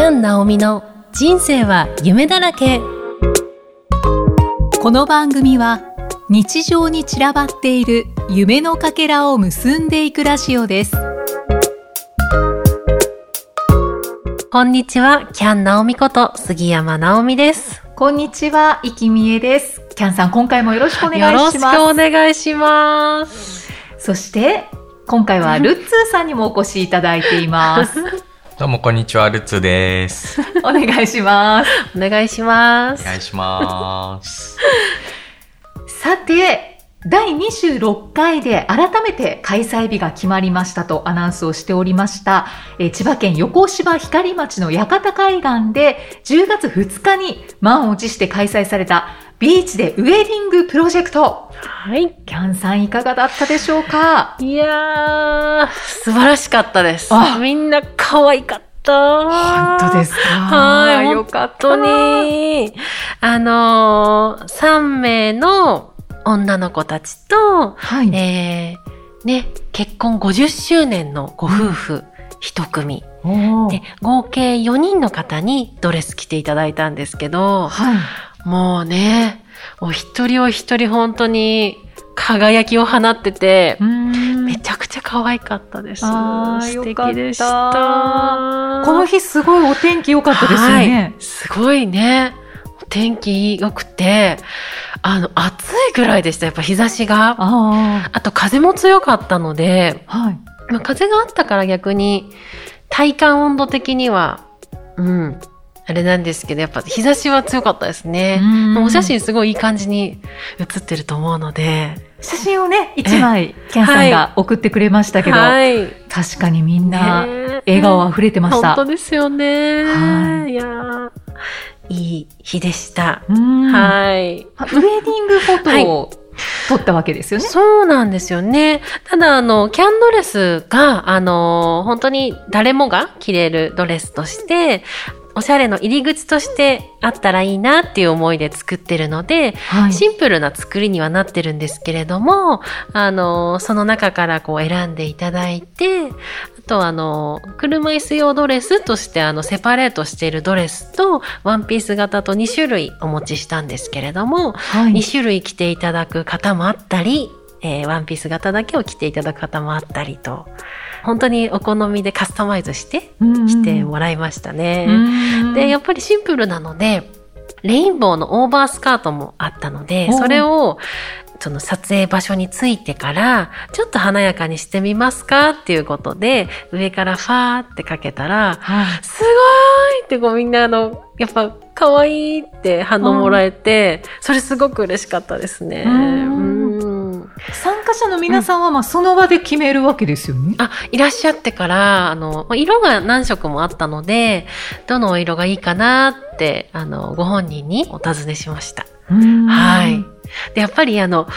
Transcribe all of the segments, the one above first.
キャン・ナオミの人生は夢だらけこの番組は日常に散らばっている夢のかけらを結んでいくラジオですこんにちはキャン・ナオミこと杉山直美ですこんにちは、いきみえです。キャンさん、今回もよろしくお願いします。よろしくお願いしますそして、今回はルッツーさんにもお越しいただいています。どうもこんにちは、ルッツで す。お願いします。お願いしますお願いします。さて、第26回で改めて開催日が決まりましたとアナウンスをしておりました、えー千葉県横芝光町の八幡海岸で10月2日に満を持して開催されたビーチでウェディングプロジェクト。はい。キャンさんいかがだったでしょうか？いやー素晴らしかったです。あ。みんな可愛かった。本当ですか？はいよかった。本当に、あのー、3名の女の子たちと、はい。えー、ね、結婚50周年のご夫婦一組、で、合計4人の方にドレス着ていただいたんですけど、はい。もうね、お一人お一人本当に輝きを放ってて、うんめちゃくちゃ可愛かったです。素敵でした。この日すごいお天気良かったですよね。はい、すごいね。お天気良くて、あの、暑いぐらいでした。やっぱ日差しが。ああと風も強かったので、あ。はい。まあ、風があったから逆に体感温度的には、うん、あれなんですけど、やっぱ日差しは強かったですね。うんお写真すごいいい感じに写ってると思うので。写真をね、一枚、キャンさんが送ってくれましたけど、はい。確かにみんな、ね笑顔あふれてました。本当ですよね。はいいやーいい日でした。うんはい。あウェディングフォトを撮ったわけですよね？そうなんですよね。ただ、あの、キャンドレスが、あの、本当に誰もが着れるドレスとして、おしゃれの入り口としてあったらいいなっていう思いで作ってるので、はい。シンプルな作りにはなってるんですけれども、あの、その中からこう選んでいただいて、あとあの、車椅子用ドレスとしてあの、セパレートしているドレスと、ワンピース型と2種類お持ちしたんですけれども、はい2種類着ていただく方もあったり、えーワンピース型だけを着ていただく方もあったりと、本当にお好みでカスタマイズして着てもらいましたね。うんで、やっぱりシンプルなので、レインボーのオーバースカートもあったので、それを、その撮影場所に着いてから、ちょっと華やかにしてみますかっていうことで、上からファーってかけたら、はい。すごいってこうみんなあの、やっぱ可愛いって反応もらえて、それすごく嬉しかったですね。うんうん参加者の皆さんは、まあ、その場で決めるわけですよね。あ、いらっしゃってから、あの、まあ色が何色もあったので、どのお色がいいかなって、あの、ご本人にお尋ねしました。はい。で、やっぱりあの、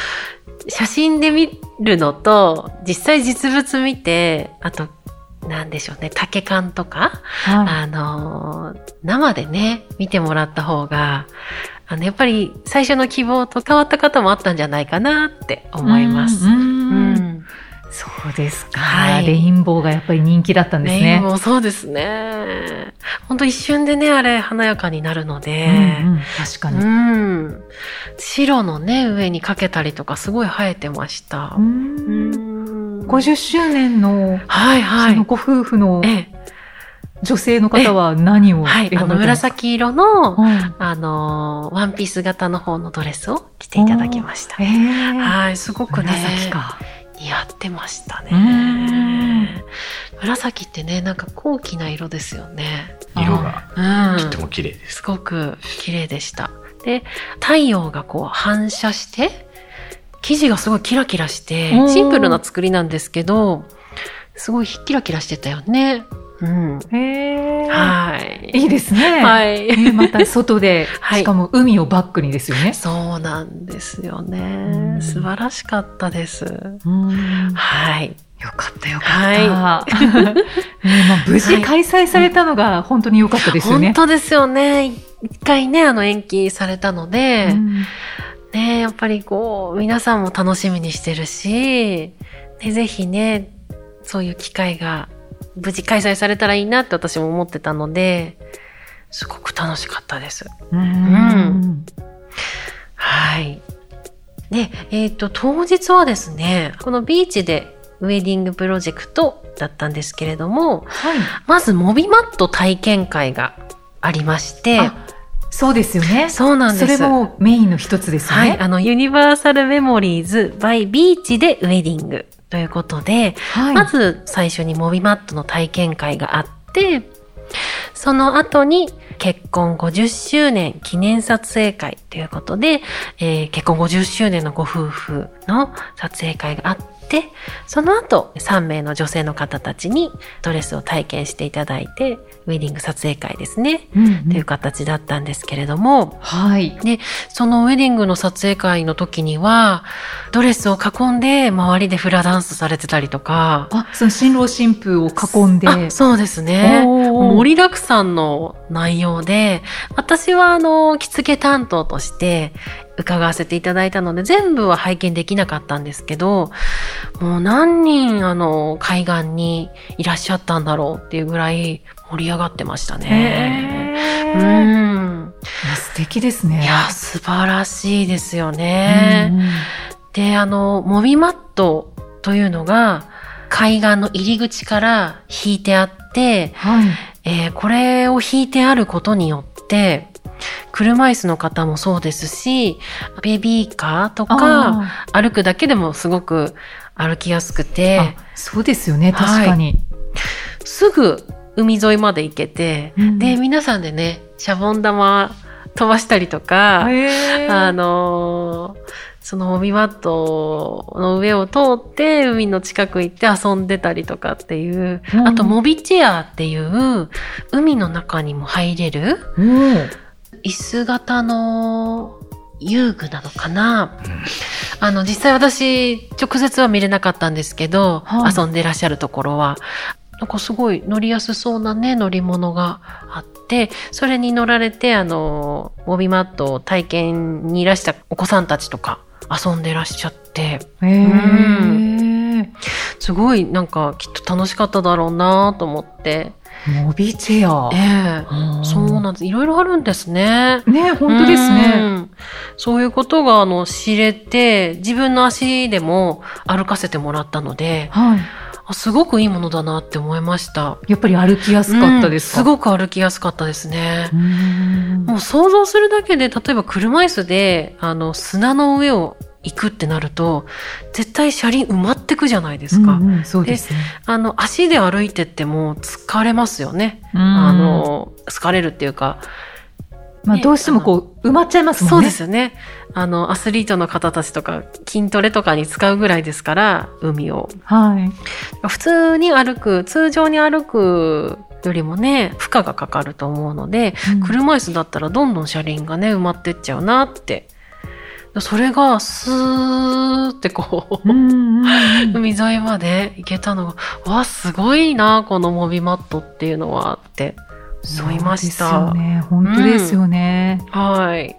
写真で見るのと、実際実物見て、あと、なんでしょうね、竹感とか、はあの、生でね、見てもらった方が、あの、やっぱり最初の希望と変わった方もあったんじゃないかなってい。思います。ううんん。そうですか、はいレインボーがやっぱり人気だったんですね。レインボーそうですね。ほんと一瞬でね、あれ華やかになるので、うんうん確かうに。ん。白のね、上にかけたりとかすごい映えてました。うんうん50周年の、はいはい。そのご夫婦のええ、女性の方は何をはい。あの、選ばれたんですか？紫色の、うんあのー、ワンピース型の方のドレスを着ていただきました。はい、すごくね、紫か。似合ってましたね。紫ってね、なんか高貴な色ですよね。色がうん。とっても綺麗です。すごく綺麗でした。で、太陽がこう反射して、生地がすごいキラキラしてシンプルな作りなんですけど、すごいキラキラしてたよね。うん。へえはい。いいですね。はい。ねまた外で、はいしかも海をバックにですよね。そうなんですようね。ん素晴らしかったです。うんはい。よかったよかった。ねまあ無事はい開催されたのが本当に良かったですよね。本当ですよね。一回ね、あの延期されたので、うんね、やっぱりこう、皆さんも楽しみにしてるし、ね、ぜひね、そういう機会が無事開催されたらいいなって私も思ってたので、すごく楽しかったです。うんんはい。で、えっ、と、当日はですね、このビーチでウェディングプロジェクトだったんですけれども、はい。まずモビマット体験会がありまして、あそうですよね。そうなんです。それもメインの一つですよはい、ね。あの、ユニバーサルメモリーズ by ビーチでウェディングということで、はい。まず最初にモビマットの体験会があって、その後に結婚50周年記念撮影会ということで、えー結婚50周年のご夫婦の撮影会があって、その後3名の女性の方たちにドレスを体験していただいて、ウェディング撮影会ですね、うんうんという形だったんですけれども、はい。で、そのウェディングの撮影会の時には、ドレスを囲んで周りでフラダンスされてたりとか、あ、その新郎新婦を囲んで。あそうですね。盛りだくさんの内容で、私はあの、着付け担当として伺わせていただいたので、全部は拝見できなかったんですけど、もう何人あの、海岸にいらっしゃったんだろうっていうぐらい盛り上がってましたね。うん。素敵ですね。いや、素晴らしいですよね。うんうんで、あの、モビマットというのが、海岸の入り口から引いてあって、はい。えーこれを引いてあることによって、車椅子の方もそうですし、ベビーカーとか、あ歩くだけでもすごごく歩きやすくーてあ、そうですよね。はい確かに。すぐ海沿いまで行けて、うんで、皆さんでね、シャボン玉飛ばしたりとか、あのーそのモビマットの上を通って海の近く行って遊んでたりとかっていう、うん。あとモビチェアっていう海の中にも入れるうん。椅子型の遊具なのかな。あの実際私直接は見れなかったんですけど、はい。遊んでらっしゃるところは。なんかすごい乗りやすそうなね乗り物があってそれに乗られてあのモビマットを体験にいらしたお子さんたちとか遊んでらっしゃってへーすごいなんかきっと楽しかっただろうなと思ってモビチェアえ。えそうなんですいろいろあるんですね。ね、本当ですうね。んそういうことがあの知れて、自分の足でも歩かせてもらったので、はい。あすごくいいものだなって思いました。やっぱり歩きやすかったですか、うんすごく歩きやすかったですね。もう想像するだけで、例えば車椅子で、あの、砂の上を行くってなると、絶対車輪埋まってくじゃないですか。うんうんそうですね。あの、足で歩いてっても疲れますよね。うんあの、疲れるっていうか、まあ、どうしてもこう、埋まっちゃいますもんね。そうですよね。あの、アスリートの方たちとか、筋トレとかに使うぐらいですから、海を。はい。普通に歩く、通常に歩くよりもね、負荷がかかると思うので、車椅子だったらどんどん車輪がね、埋まってっちゃうなって。それが、スーってこう、うんうんうん 海沿いまで行けたのが、わ、すごいな、このモビマットっていうのは、って思いました。そうですよね。本当ですよね。はい。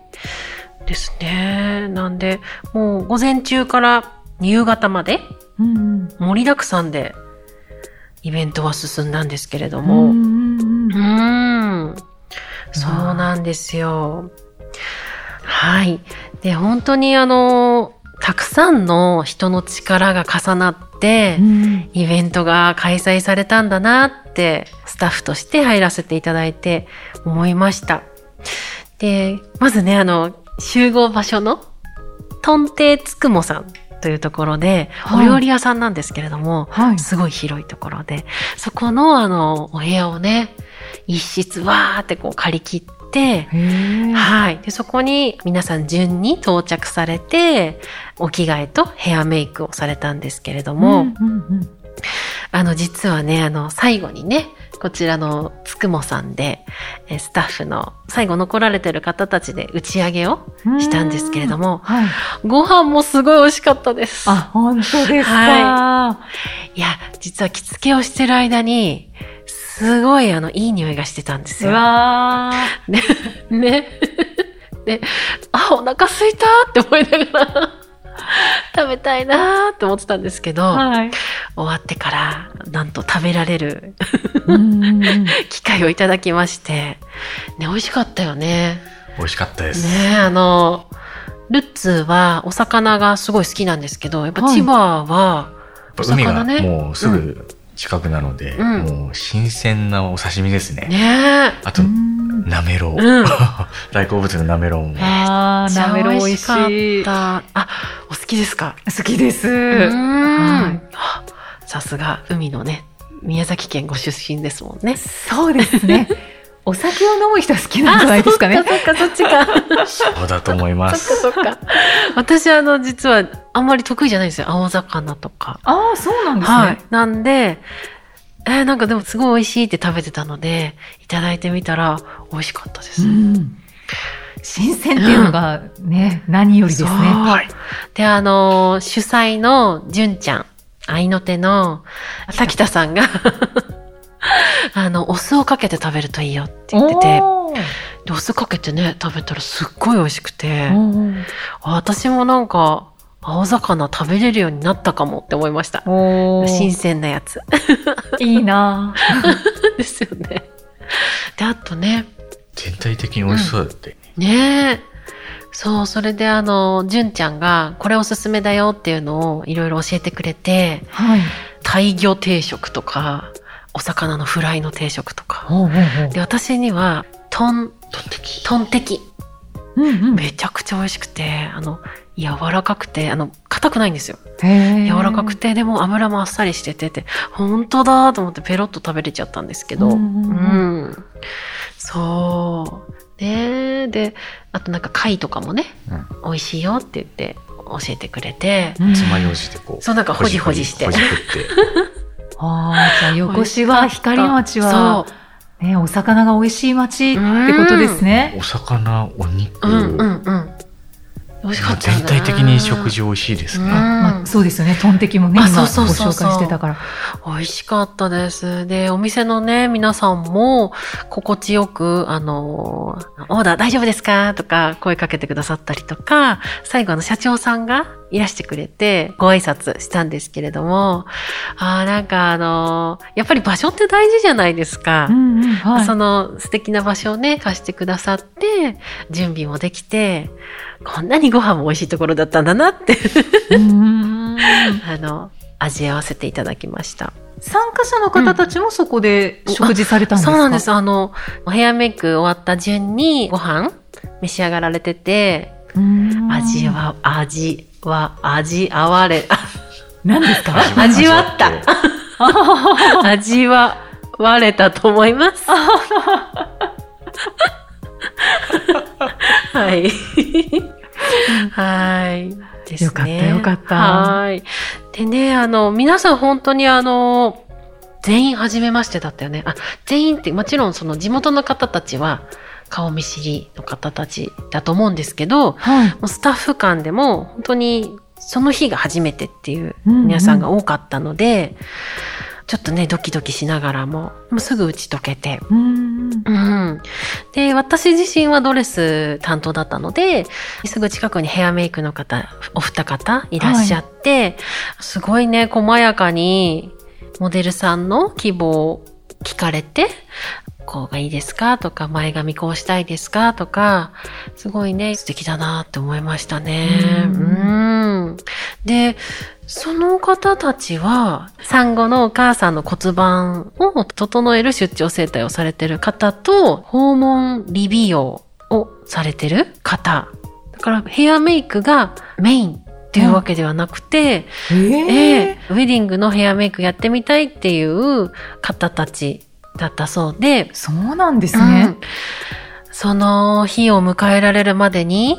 ですね。なんで、もう午前中から夕方までうんうん盛りだくさんでイベントは進んだんですけれどうも。うんうんうんん。そうなんですよ。はい。で、本当にあの、たくさんの人の力が重なって、うんイベントが開催されたんだなって、スタッフとして入らせていただいて思いました。で、まずね、あの、集合場所の、トンテイつくもさんというところで、はいお料理屋さんなんですけれども、はい。すごい広いところで、そこのあの、お部屋をね、一室わーってこう借り切って、はい。で、そこに皆さん順に到着されて、お着替えとヘアメイクをされたんですけれども、うんうんあの、実はね、あの、最後にね、こちらのつくもさんで、えスタッフの最後残られてる方たちで打ち上げをうんしたんですけれども、はい。ご飯もすごい美味しかったです。あ、本当ですか。はいや、実は着付けをしてる間に、すごいあの、いい匂いがしてたんですうよ。わーね。ね。で、あ、お腹空いたって思いながら 食べたいなーって思ってたんですけど、はい。終わってから、なんと食べられる 機会をいただきまして、ね、美味しかったよね。美味しかったです。ねあの、ルッツはお魚がすごい好きなんですけど、やっぱはい千葉は、やっぱ海がお魚ねもうすぐ近くなので、うんもう新鮮なお刺身ですね。ねあとう、んなめろう。うん 大好物のなめろうも。あー、なめろう美味しかっい。た。あ、お好きですか？好きです。さすが、海のね、宮崎県ご出身ですもんね。そうですね。お酒を飲む人は好きなんじゃないですかね。そっかそっか、そっちか。そうだと思います。そっかそっか。私、あの、実は、あんまり得意じゃないんですよ。青魚とか。ああ、そうなんですね。はい。なんで、えーなんかでもすごい美味しいって食べてたので、いただいてみたら美味しかったです。うん新鮮っていうのが ね、何よりですね。はい。で、あのー主催の純ちゃん、愛の手の滝田さんが、あの、お酢をかけて食べるといいよって言ってて、おーでお酢かけてね、食べたらすっごい美味しくて、私もなんか、青魚食べれるようになったかもって思いました。新鮮なやつ。いいな ですよね。で、あとね、全体的に美味しそうだったよね。ねえ。そう、それであの、純ちゃんが、これおすすめだよっていうのをいろいろ教えてくれて、はい。大魚定食とか、お魚のフライの定食とか。ほうほうほうで、私には、トン、トンテキ。トンテキ。うんうん。めちゃくちゃ美味しくて、あの、柔らかくて、あの、硬くないんですよ。柔らかくて、でも油もあっさりしててて、本当だと思ってペロッと食べれちゃったんですけど、ううんんうんそう。ねで、あとなんか貝とかもね、うん美味しいよって言って教えてくれて、うん爪楊枝でこう。そうなんかほじほじしてほじくって。ああ、じゃあ横芝光町は、ね、お魚が美味しい町ってことですね。お魚、お肉、そう。うんうんうん。美味しかった全体的に食事美味しいですね。うんまあ、そうですよね。トンテキもね、あ今ごそうそうそうそう紹介してたから。美味しかったです。で、お店のね、皆さんも、心地よく、あの、オーダー大丈夫ですか？とか、声かけてくださったりとか、最後あの社長さんがいらしてくれて、ご挨拶したんですけれども、ああ、なんかあの、やっぱり場所って大事じゃないですか。うんうん、はい。その素敵な場所をね、貸してくださって、準備もできて、こんなにご飯も美味しいところだったんだなって、うん あの、味わわせていただきました。参加者の方たちもそこで食事されたんですか、そうなんです。あの、ヘアメイク終わった順にご飯召し上がられてて、うん味。は、味は、味合われ、何ですか？味わった味は割れたと思います。はい。はい。ですね。よかったよかったはい。でね、あの、皆さん本当にあの、全員初めましてだったよね。あ、全員って、もちろんその地元の方たちは、顔見知りの方たちだと思うんですけど、はい。もうスタッフ間でも本当にその日が初めてっていううんうん皆さんが多かったので、ちょっとね、ドキドキしながらも、もうすぐ打ち解けて。うん。うん。で、私自身はドレス担当だったので、すぐ近くにヘアメイクの方、お二方いらっしゃって、すごいね、細やかにモデルさんの希望を聞かれて、こうがいいですかとか、前髪こうしたいですかとか、すごいね、素敵だなって思いましたね。ううんん。で、その方たちは、産後のお母さんの骨盤を整える出張整体をされてる方と、訪問理美容をされてる方。だからヘアメイクがメインっていうわけではなくて、ええええウェディングのヘアメイクやってみたいっていう方たちだったそうで、そうなんですうんね。その日を迎えられるまでに、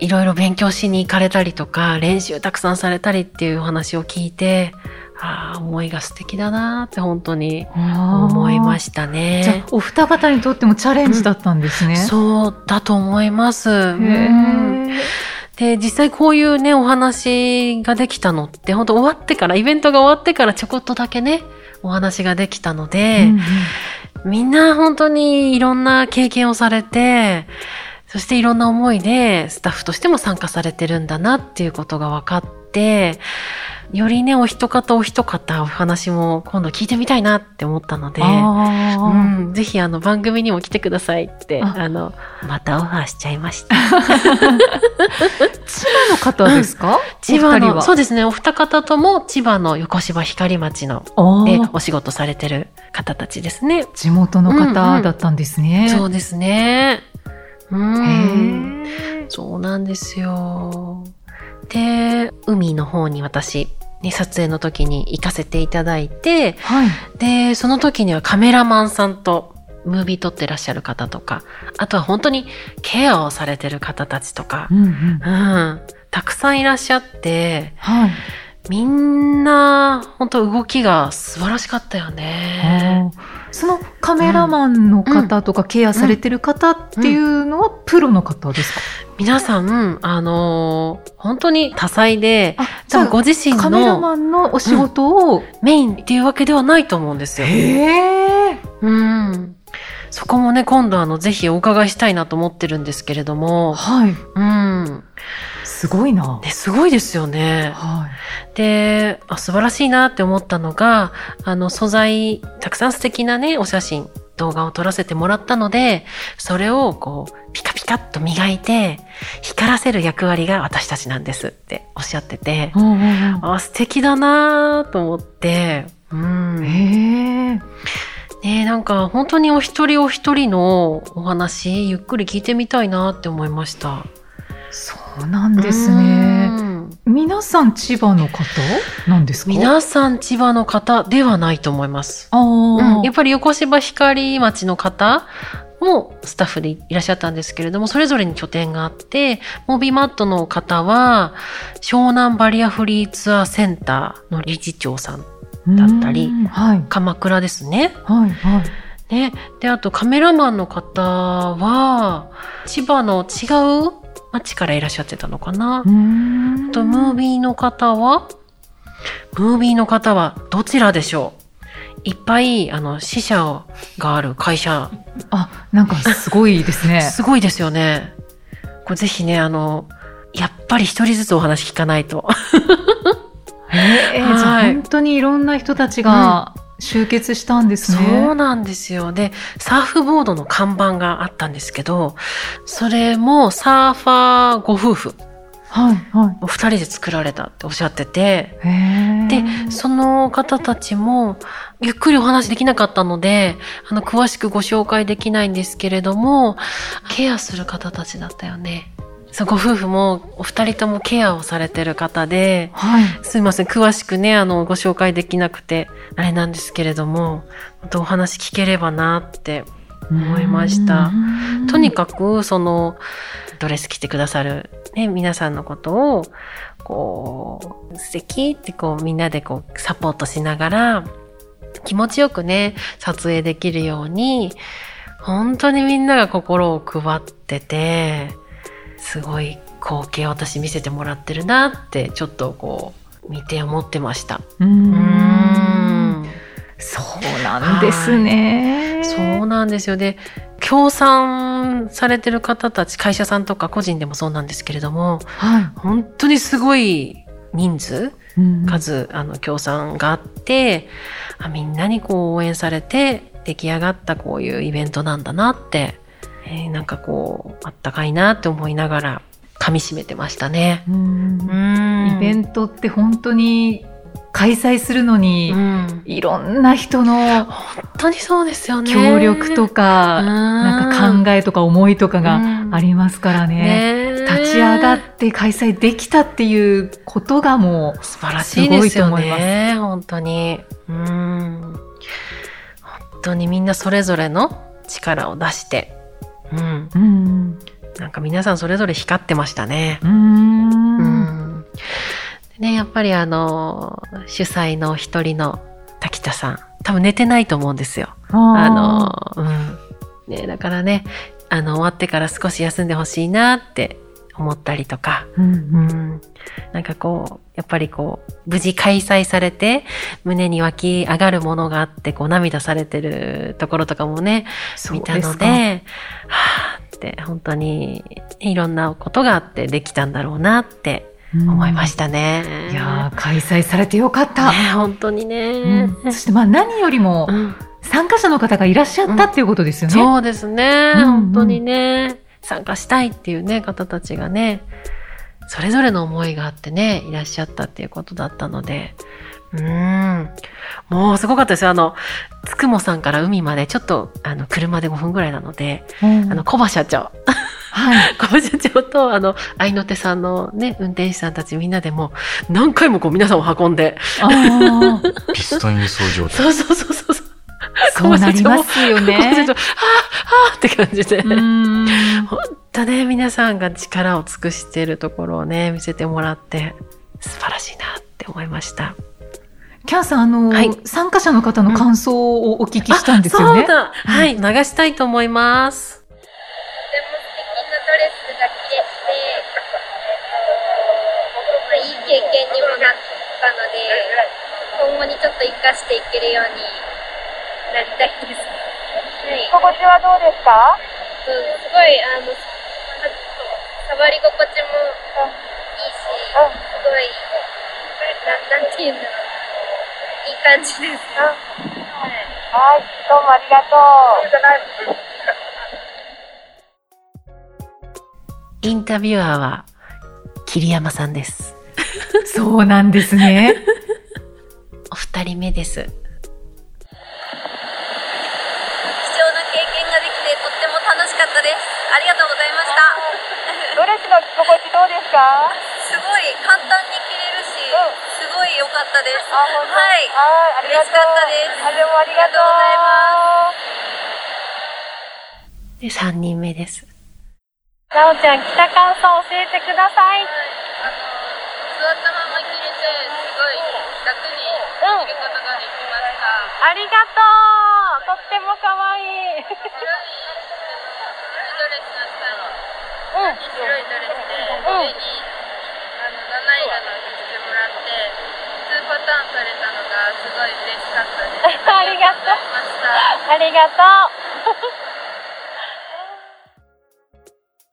いろいろ勉強しに行かれたりとか、練習たくさんされたりっていうお話を聞いて、ああ、思いが素敵だなって本当に思いまししたじゃねあ。お二方にとってもチャレンジだったんですね。そうだと思います。で、実際こういうね、お話ができたのって、本当終わってから、イベントが終わってからちょこっとだけね、お話ができたので、うんうん。みんな本当にいろんな経験をされて、そしていろんな思いでスタッフとしても参加されてるんだなっていうことが分かっって、よりね、お一方お一方お話も今度聞いてみたいなって思ったので、あうーん、ぜひあの番組にも来てくださいって、ああの、またオファーしちゃいました。千葉の方ですか、千葉の、そうですね、お二方とも千葉の横芝光町のでお仕事されてる方たちですね。地元の方だったんですね。そうですね。うん。そうなんですよ。で、海の方に私、ね、撮影の時に行かせていただいて、はい。で、その時にはカメラマンさんと、ムービー撮ってらっしゃる方とか、あとは本当にケアをされてる方たちとかう、んうん。うん、たくさんいらっしゃって、はい。みんな、本当動きが素晴らしかったよね。そのカメラマンの方とかケアされてる方っていうのはプロの方ですか、皆さん、あのー本当に多彩で、あ、じ多ゃあ分ご自身カメラのマンのお仕事を、メインっていうわけではないと思うんですよ。へえ。うん。そこもね、今度あの、ぜひお伺いしたいなと思ってるんですけれども、はい。うん。すごいな。ね、すごいですよね。はい。で、あ素晴らしいなって思ったのが、あの、素材、たくさん素敵なね、お写真、動画を撮らせてもらったので、それをこう、ピカピカっと磨いて、光らせる役割が私たちなんですっておっしゃってて、うんうんうんあ、素敵だなと思って、うん。へえ。ねなんか本当にお一人お一人のお話、ゆっくり聞いてみたいなって思いました。そうなんですね。うん皆さん千葉の方なんですか？皆さん千葉の方ではないと思います。ああ、うん、やっぱり横芝光町の方もスタッフでいらっしゃったんですけれども、それぞれに拠点があって、モビマットの方は、湘南バリアフリーツアーセンターの理事長さん、だったりうんはい。鎌倉ですね。はい。はい。ね。で、あとカメラマンの方は、千葉の違う町からいらっしゃってたのかな。うーんあと、ムービーの方は？ムービーの方はどちらでしょう？いっぱい、あの、支社がある会社、あ、なんかすごいですね。すごいですよね。これぜひね、あの、やっぱり一人ずつお話聞かないと。ええはいじゃあ本当にいろんな人たちが集結したんですね。そうなんですよ。で、サーフボードの看板があったんですけど、それもサーファーご夫婦、はい。はい。お二人で作られたっておっしゃってて、で、その方たちも、ゆっくりお話できなかったので、あの、詳しくご紹介できないんですけれども、ケアする方たちだったよね。そう、ご夫婦も、お二人ともケアをされてる方で、はい。すいません、詳しくね、あの、ご紹介できなくて、あれなんですけれども、またお話聞ければなって思いました。とにかく、その、ドレス着てくださる、ね、皆さんのことを、こう、素敵ってこう、みんなでこう、サポートしながら、気持ちよくね、撮影できるように、本当にみんなが心を配ってて、すごい光景を私見せてもらってるなって、ちょっとこう、見て思ってました。うんん。そうなんですね。そうなんですよ。で、協賛されてる方たち、会社さんとか個人でもそうなんですけれども、は本当にすごい人数、い。うん数、あの、協賛があって、あみんなにこう応援されて出来上がったこういうイベントなんだなって、えーなんかこう、あったかいなって思いながら噛み締めてましたね。うんうんイベントって本当に開催するのに、うん。いろんな人の本当にそうですよね。協力とか、なんか考えとか思いとかがありますからね。ね立ち上がって開催できたっていうことがもう、素晴らしいですよね。本当に。うん。本当にみんなそれぞれの力を出して、うん。うん。なんか皆さんそれぞれ光ってましたね。うー。うんね、やっぱりあの、主催の一人の滝田さん、多分寝てないと思うんですよ。ああの、うん。ね、だからね、あの、終わってから少し休んでほしいなって思ったりとか、の、うんう。ん。なんかこう、やっぱりこう、無事開催されて、胸に湧き上がるものがあって、こう涙されてるところとかもね、見たので、はぁって、本当にいろんなことがあってできたんだろうなって思いましたね。いやー開催されてよかった。ね本当にね。うん。そしてまあ何よりもうん。参加者の方がいらっしゃったっていうことですよね。そうですね、うんうん。本当にね、参加したいっていうね、方たちがね、それぞれの思いがあってね、いらっしゃったっていうことだったので、うーん。もうすごかったですよ。あの、つくもさんから海までちょっと、あの、車で5分ぐらいなので、うんあの、小葉社長、はい。小葉社長と、あの、愛の手さんのね、運転手さんたちみんなでも、何回もこう皆さんを運んで、ピストン輸送状態。そうそうそうそうそう。そうなりますよ小葉社ね長、。はぁ、はぁって感じで。うーん本当ね、皆さんが力を尽くしているところをね、見せてもらって、素晴らしいなって思いました。キャンさん、あの、はい参加者の方の感想をお聞きしたんですよね？うだ。はい、流したいと思います。とても素敵なドレスが着いい経験にもなったので、今後にちょっと活かしていけるようになりたいです。はい。心地はどうですか？そうすごい、あの、触り心地もいいし、すごい、ななんていうんだろう。いい感じです。はい。はい、どうもありがとう。インタビュアーは、桐山さんです。そうなんですね。お二人目です。貴重な経験ができてとっても楽しかったです。ありがとうございました。ドレスの着心地どうですかすごい簡単に着れるし、すごい良かったです。あ、本当はい。はい、ありがとう。嬉しかったですあ、でもありがとう。で、三人目です。なおちゃん、着た感想教えてください。あの、座ったまま着れて、すごい楽に着ることができました。ありがとう。とっても可愛い。白いドレスの下に、うん。白いドレスで、上に、あの、七色の着てもらって、2パターン取れたのがすごい嬉しかったです。ありがとう。ありがとう。ございました。ありがとう。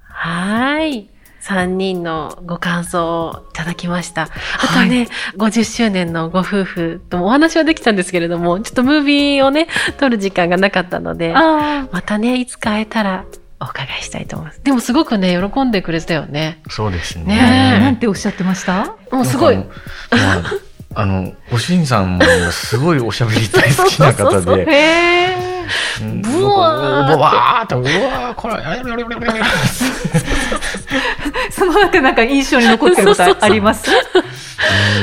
はい。三人のご感想をいただきました。あとね、50周年のご夫婦ともお話はできたんですけれども、ちょっとムービーをね、撮る時間がなかったので、またね、いつか会えたらお伺いしたいと思います。でもすごくね、喜んでくれたよね。そう。ですねね。なんておっしゃってましたもう。すごい。あ、あの、ご主人さんもすごいおしゃべり大好きな方で、ブワー。ってブワーって、うわー、これ、あれあれあれあれあれその中なんか印象に残ってることあります？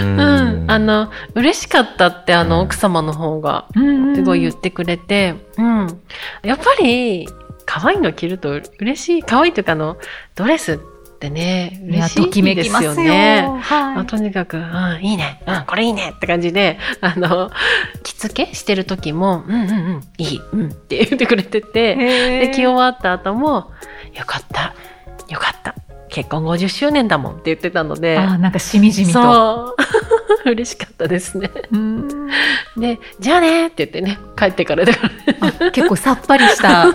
うん。うん。あの、嬉しかったって、あの、奥様の方が、すごい言ってくれて、うん。やっぱり、可愛いの着ると嬉しい。可愛いというか、あの、ドレスってね、いや嬉しいときめですきますよ。よね。はいあとにかく、うん、いいね、うん、これいいねって感じで、あの、着付けしてる時も、うんうんうん、いい、うんって言ってくれてて、で、着終わった後も、よかった、よかった、結婚50周年だもんって言ってたので、あーなんかしみじみと。そう。嬉しかったですね。うんで、じゃあねって言ってね、帰ってからだから、あ結構さっぱりした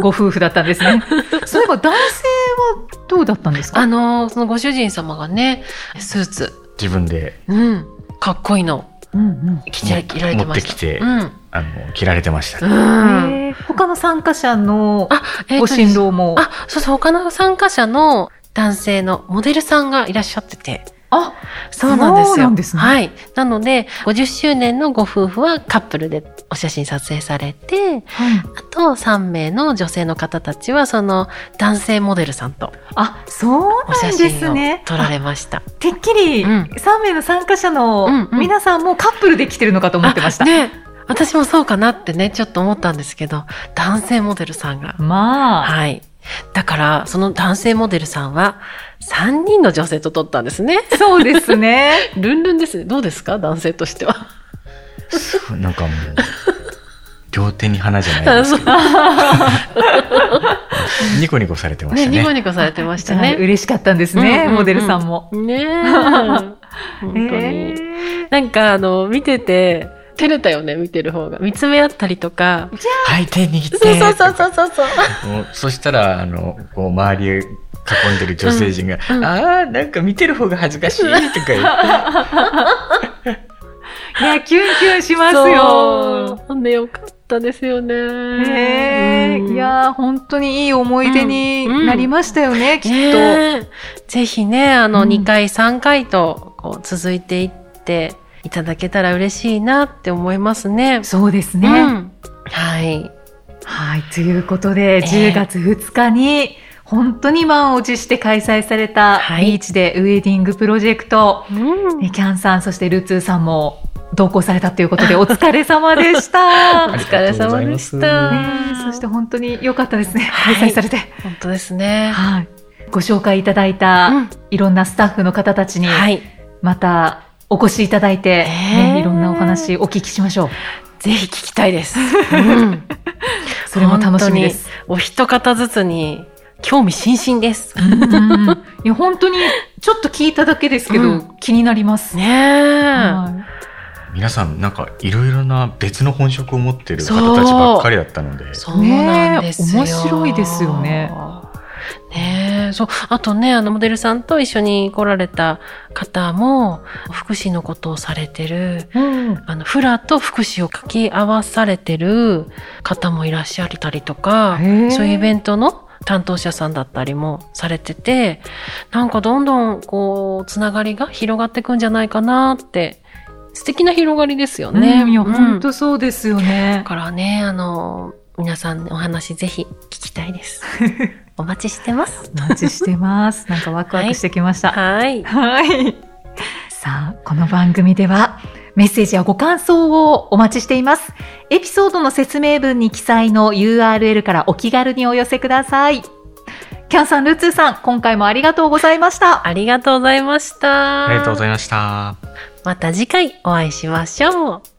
ご夫婦だったんですね。そういえば男性はどうだったんですか？あの、そのご主人様がね、スーツ、自分でうん、かっこいいのうんうん着て着られてました。持ってきてうん。あの着られてました。う他の参加者のあ、えーとご新郎も？あ、そうそう、他の参加者の男性のモデルさんがいらっしゃってて。あ、そうなんですよ。なんですねはい。なので、50周年のご夫婦はカップルでお写真撮影されて、あと3名の女性の方たちは、その男性モデルさんとあ、そうなんで真をすね。撮られました。てっきり、うん3名の参加者のうんうん皆さんもカップルで来てるのかと思ってました。あね。私もそうかなってね、ちょっと思ったんですけど、男性モデルさんが。まあ、はい。だから、その男性モデルさんは、3人の女性と撮ったんですね。そうですね。ルンルンですね。どうですか？男性としては。なんかもう両手に花じゃないですけど、ニコニコされてましね、たね。ニコニコされてましたね。嬉しかったんですね、うんうんうんモデルさんも。ねえ。本当に。へなんかあの、見てて、照れたよね、見てる方が。見つめ合ったりとか。はい、手握って。そうそうそうそうそうそしたら、あの、こう、周り囲んでる女性陣が、うんうんああ、なんか見てる方が恥ずかしいとか言って。いや、キュンキュンしますよ。そう。ね、よかったですよね。ねえ、うんいやー、本当にいい思い出になりましたよね、きっと。ねえぜひね、あの、うん2回、3回と、こう、続いていっていただけたら嬉しいなって思いますね。そうですね。うんはい。はい。ということで、え10月2日に、本当に満を持して開催されたはいビーチでウェディングプロジェクト、うんねキャンさん、そしてルツーさんも同行されたということで、お疲れ様でしおた。ね疲れ様でした。えそして本当に良かったですね。はい開催されて。本当ですね。はい。ご紹介いただいた、うんいろんなスタッフの方たちに、はい。またお越しいただいて、えーね、いろんなお話お聞きしましょう。ぜひ聞きたいです。うんそれも楽しみです。お一方ずつに興味津々です。うんいや本当にちょっと聞いただけですけど、うん気になります。ね皆さん、なんかいろいろな別の本職を持ってる方たちばっかりだったので、そうなんですよ。ねえ面白いですよね。ねえ、そう。あとね、あの、モデルさんと一緒に来られた方も、福祉のことをされてる、いうんあの、フラと福祉を掛け合わされてる方もいらっしゃったりとか、そういうイベントの担当者さんだったりもされてて、なんかどんどんこう、つながりが広がっていくんじゃないかなって、素敵な広がりですよね。うんいや、うん本当そうですよねだ。からね、あの、皆さんお話ぜひ聞きたいです。お待ちしてます。お待ちしてます。なんかワクワクしてきました。はい。はい。さあ、この番組ではメッセージやご感想をお待ちしています。エピソードの説明文に記載の URL からお気軽にお寄せください。キャンさん、ルーツーさん、今回もありがとうございました。ありがとうございました。ありがとうございました。また次回お会いしましょう。